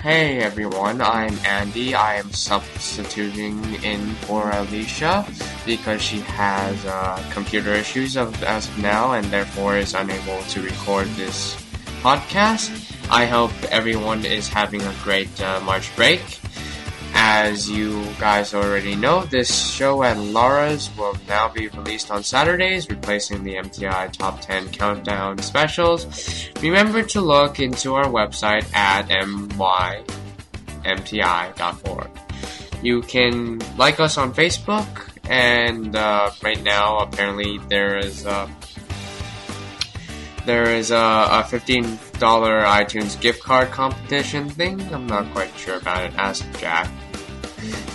Hey everyone, I'm Andy. I am substituting in for Alisha because she has uh, computer issues of, as of now and therefore is unable to record this podcast. I hope everyone is having a great uh, March break. As you guys already know, this show at Lara's will now be released on Saturdays, replacing the MTI Top 10 Countdown specials. Remember to look into our website at mymti.org. You can like us on Facebook, and uh, right now, apparently, there is a there is a, a fifteen dollar iTunes gift card competition thing. I'm not quite sure about it. Ask Jack.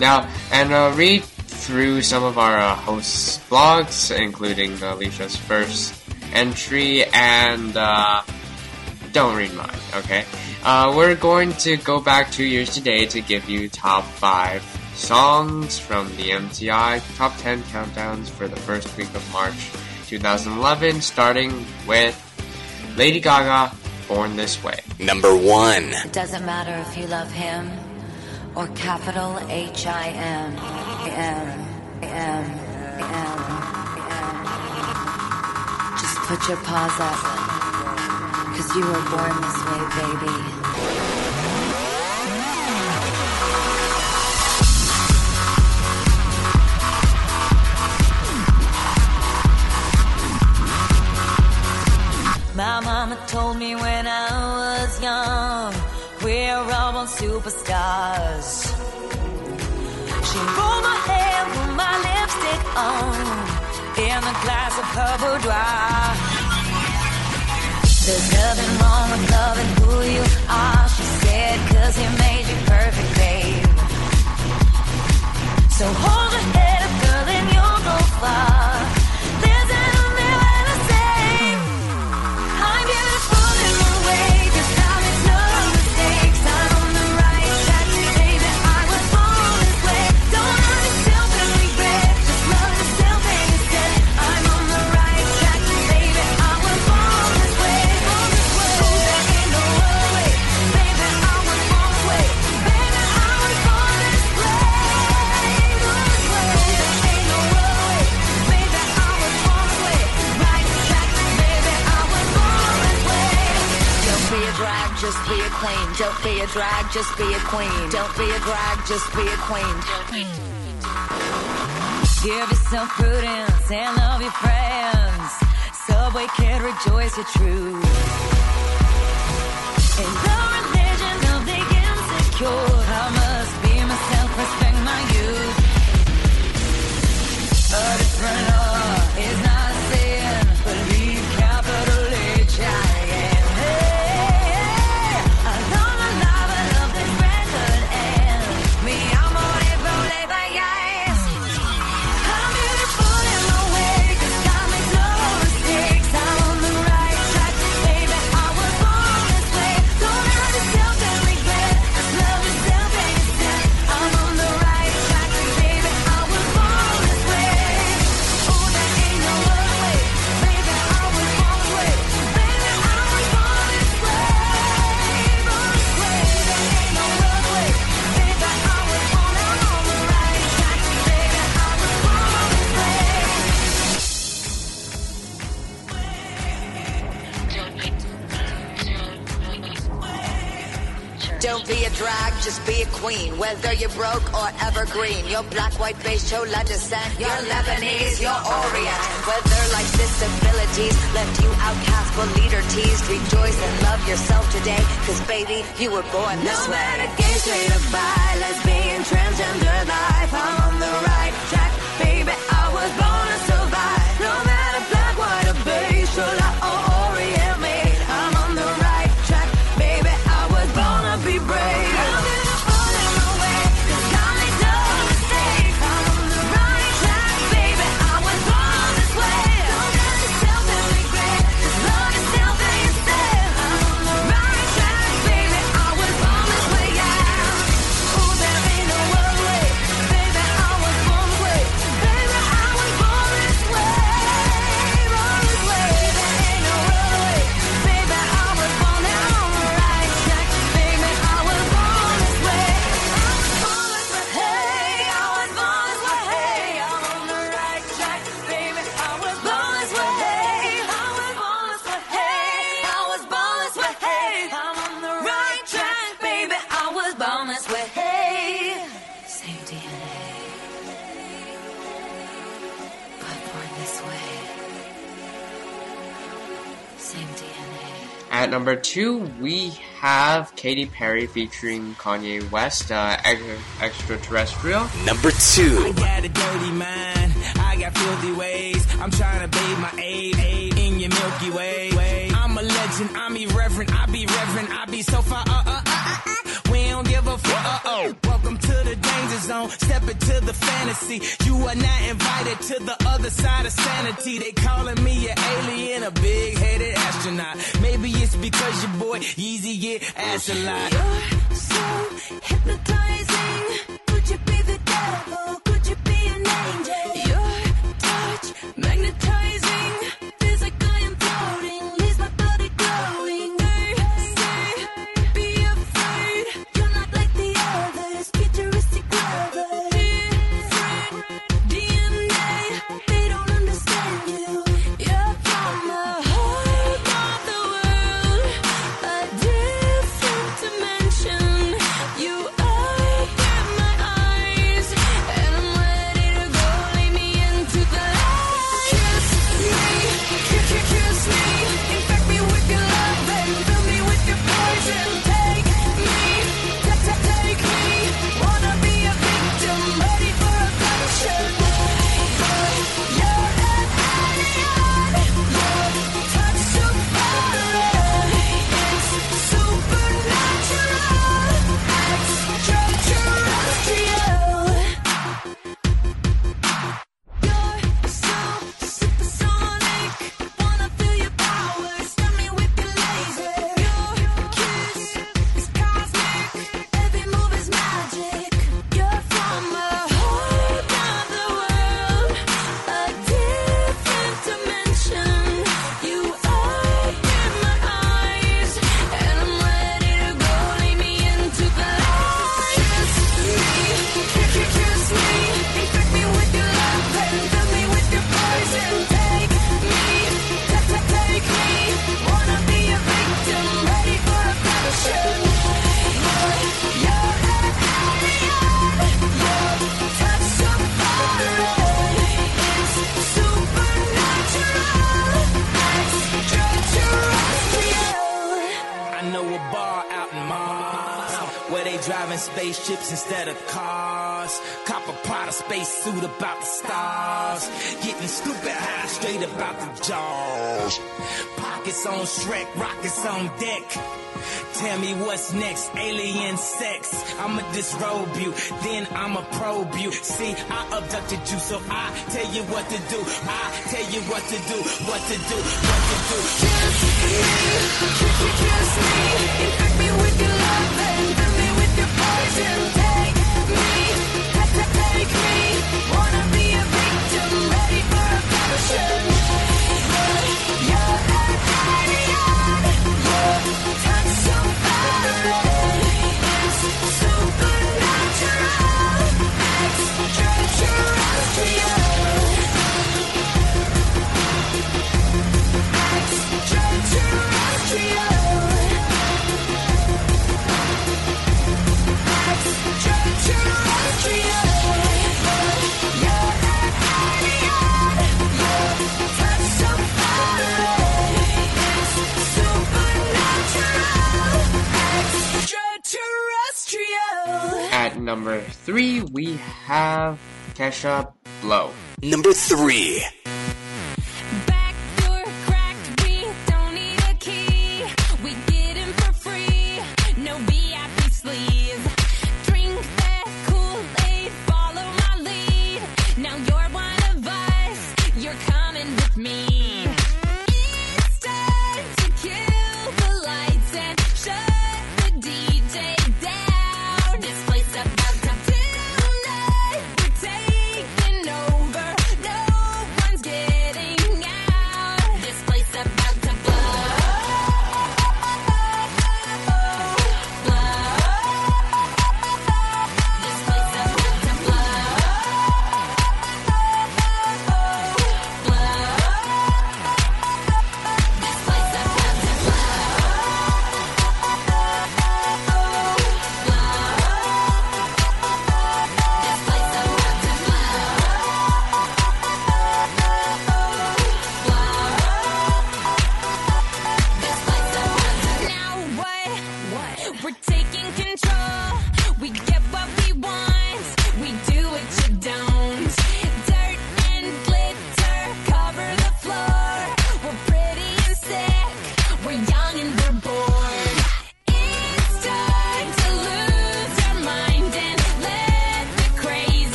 Now, and uh, read through some of our uh, hosts' blogs, including Alisha's first entry, and uh, don't read mine. Okay, uh, we're going to go back two years today to give you top five songs from the MTI Top 10 countdowns for the first week of March 2011, starting with Lady Gaga, Born This Way. Number one. It doesn't matter if you love him or capital H I M. M. M. M M. Just put your paws up, cause you were born this way, baby. My mama told me when I was young, superstars. She rolled my hair, put my lipstick on, in a glass of her boudoir. There's nothing wrong with loving who you are, she said, cause he made you perfect, babe. So hold your Don't be a drag, just be a queen. Don't be a drag, just be a queen. Give yourself prudence and love your friends. Subway kid, rejoice your truth. In the religion of the insecure, I must be myself, respect my youth. A different Whether you're broke or evergreen, you're black, white, beige, chola descent, you're Lebanese, you're Orient. Whether life's disabilities left you outcast but leader teased, rejoice and love yourself today, cause baby, you were born this No way. matter gay, straight or bi, lesbian, transgender life, I'm on the right track, two, we have Katy Perry featuring Kanye West, uh, Ex- Extraterrestrial. Number two. I got a dirty mind. I got filthy ways. I'm trying to bathe my aid, aid in your Milky Way. I'm a legend. I'm irreverent. I be reverent. I be so far. Uh, uh, uh, uh, uh. We don't give a fuck. Uh, oh. Welcome to the danger zone. Step into the fantasy. You are not invited to the other side of sanity. They calling me an alien, a big headed astronaut. Maybe it's because your boy Yeezy get ass a lot. You're so hypnotizing. Could you be the devil? Spaceships instead of cars. Cop a Prada space suit about the stars. Getting stupid high straight about the jaws. Pockets on Shrek, rockets on deck. Tell me what's next, alien sex. I'ma disrobe you, then I'ma probe you. See, I abducted you, so I tell you what to do. I tell you what to do, what to do, what to do. Kiss me, kiss me, infect me with Take me. Wanna be a victim, ready for affection. You're At number three, we have Kesha Blow. Number three.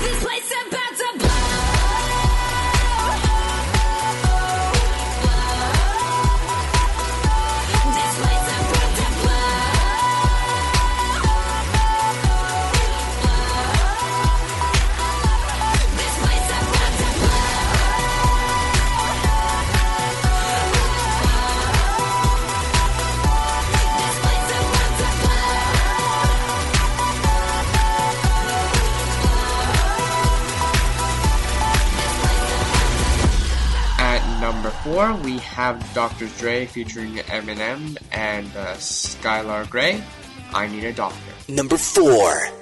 this place four, we have Dr. Dre featuring Eminem and uh, Skylar Grey. I Need a Doctor. Number four.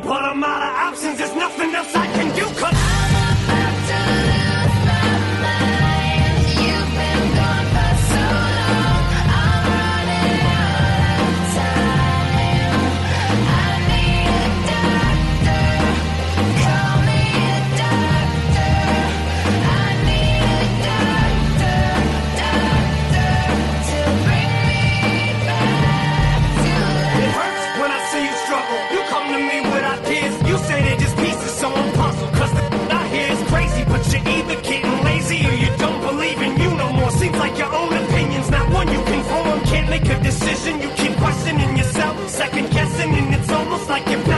me, but I'm out of options. There's nothing else I can. You keep questioning yourself, second guessing, and it's almost like you're.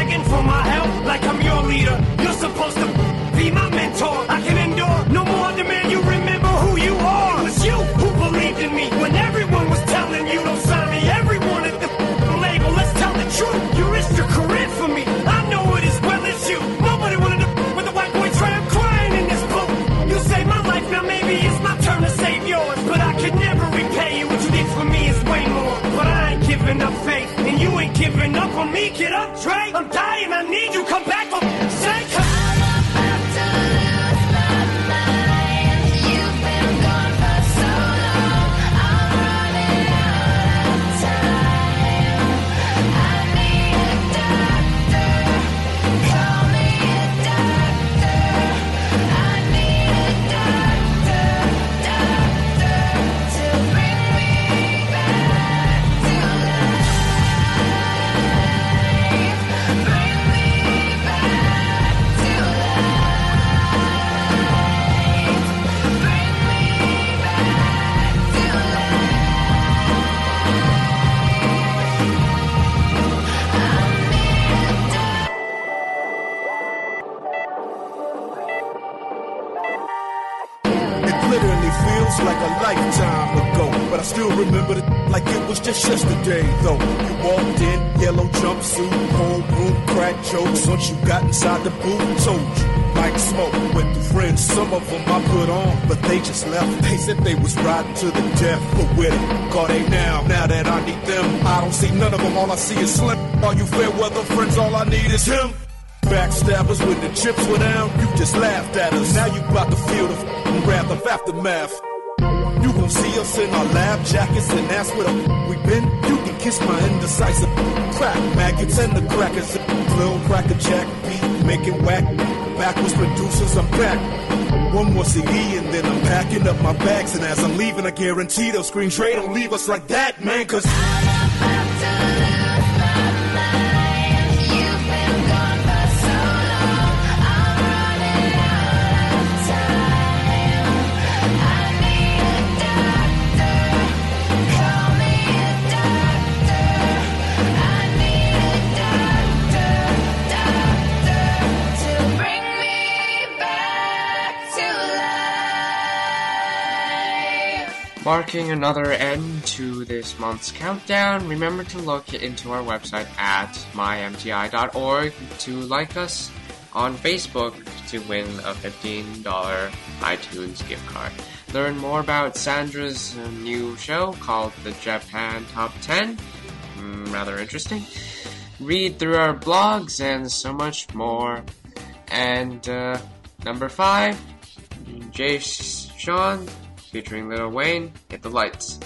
But I still remember it like it was just yesterday, though. You walked in, yellow jumpsuit, whole room, crack jokes. Once you got inside the booth, told you. Like smoke with the friends, some of them I put on, but they just left. They said they was riding to the death, but with it, call they now. Now that I need them, I don't see none of them. All I see is slim. All you fair weather friends, all I need is him. Backstabbers when the chips were down, you just laughed at us. Now you about to feel the f***ing wrath of aftermath. See us in our lab jackets and ask where the f- we been. You can kiss my indecisive crack maggots and the crackers. Lil cracker jack beat, making whack. Backwards producers, I'm back. One more CD and then I'm packing up my bags. And as I'm leaving, I guarantee they'll scream, Dre, don't leave us like that, man, cause. Marking another end to this month's countdown, remember to look into our website at mymti.org to like us on Facebook to win a $15 iTunes gift card. Learn more about Sandra's new show called the Japan Top 10. Mm, rather interesting. Read through our blogs and so much more. And uh, number five, Jay Sean featuring Lil Wayne, Hit the Lights.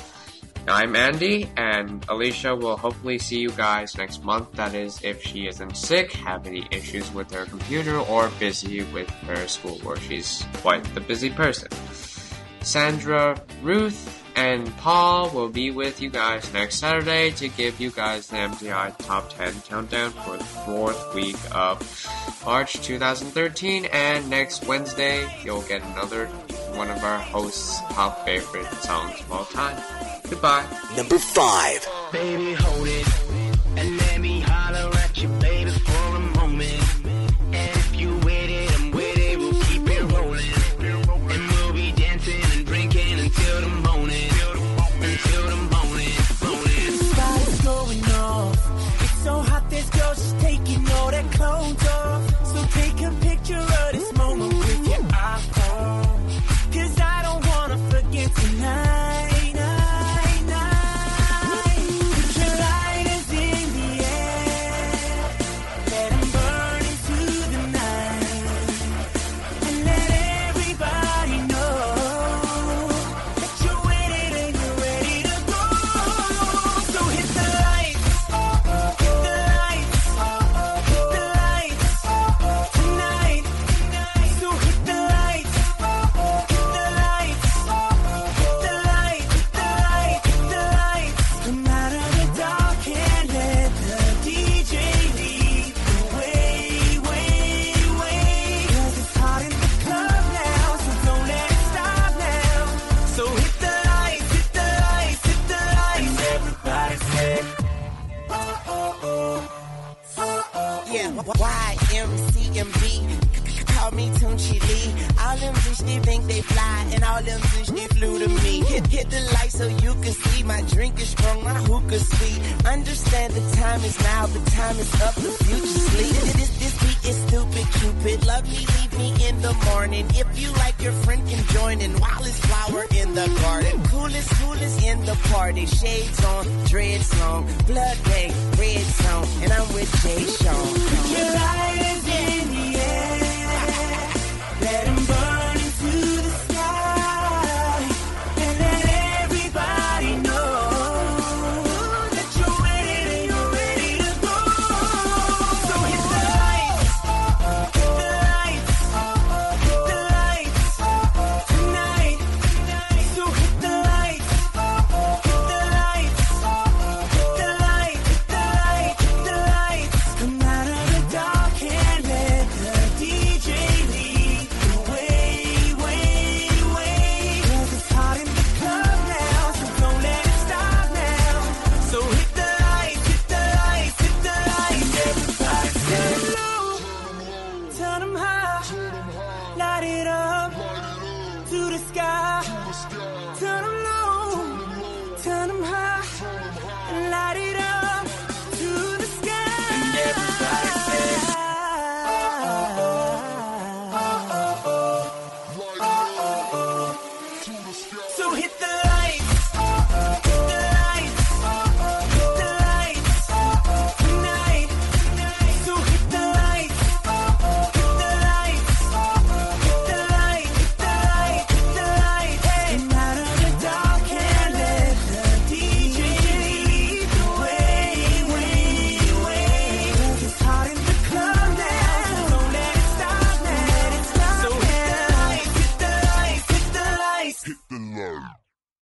I'm Andy, and Alisha will hopefully see you guys next month. That is, if she isn't sick, have any issues with her computer, or busy with her schoolwork. She's quite the busy person. Sandra, Ruth, and Paul will be with you guys next Saturday to give you guys the MTI Top 10 countdown for the fourth week of March 2013. And next Wednesday, you'll get another one of our hosts' top favorite songs of all time. Goodbye. Number 5. Baby, Yeah, YMCMB. Call me Tunechi Lee. All them fish they think they fly, and all them fish they flew to me. Hit, hit the light so you can see my drink is strong, my hookah sweet. Understand the time is now, the time is up, the future sleep. This, this is stupid, Cupid. Love me, leave me in the morning. If you like, your friend can join in while it's flower in the garden. Coolest, coolest in the party. Shades on, dreads long, blood day, red song, and I'm with Jay Sean. Your light is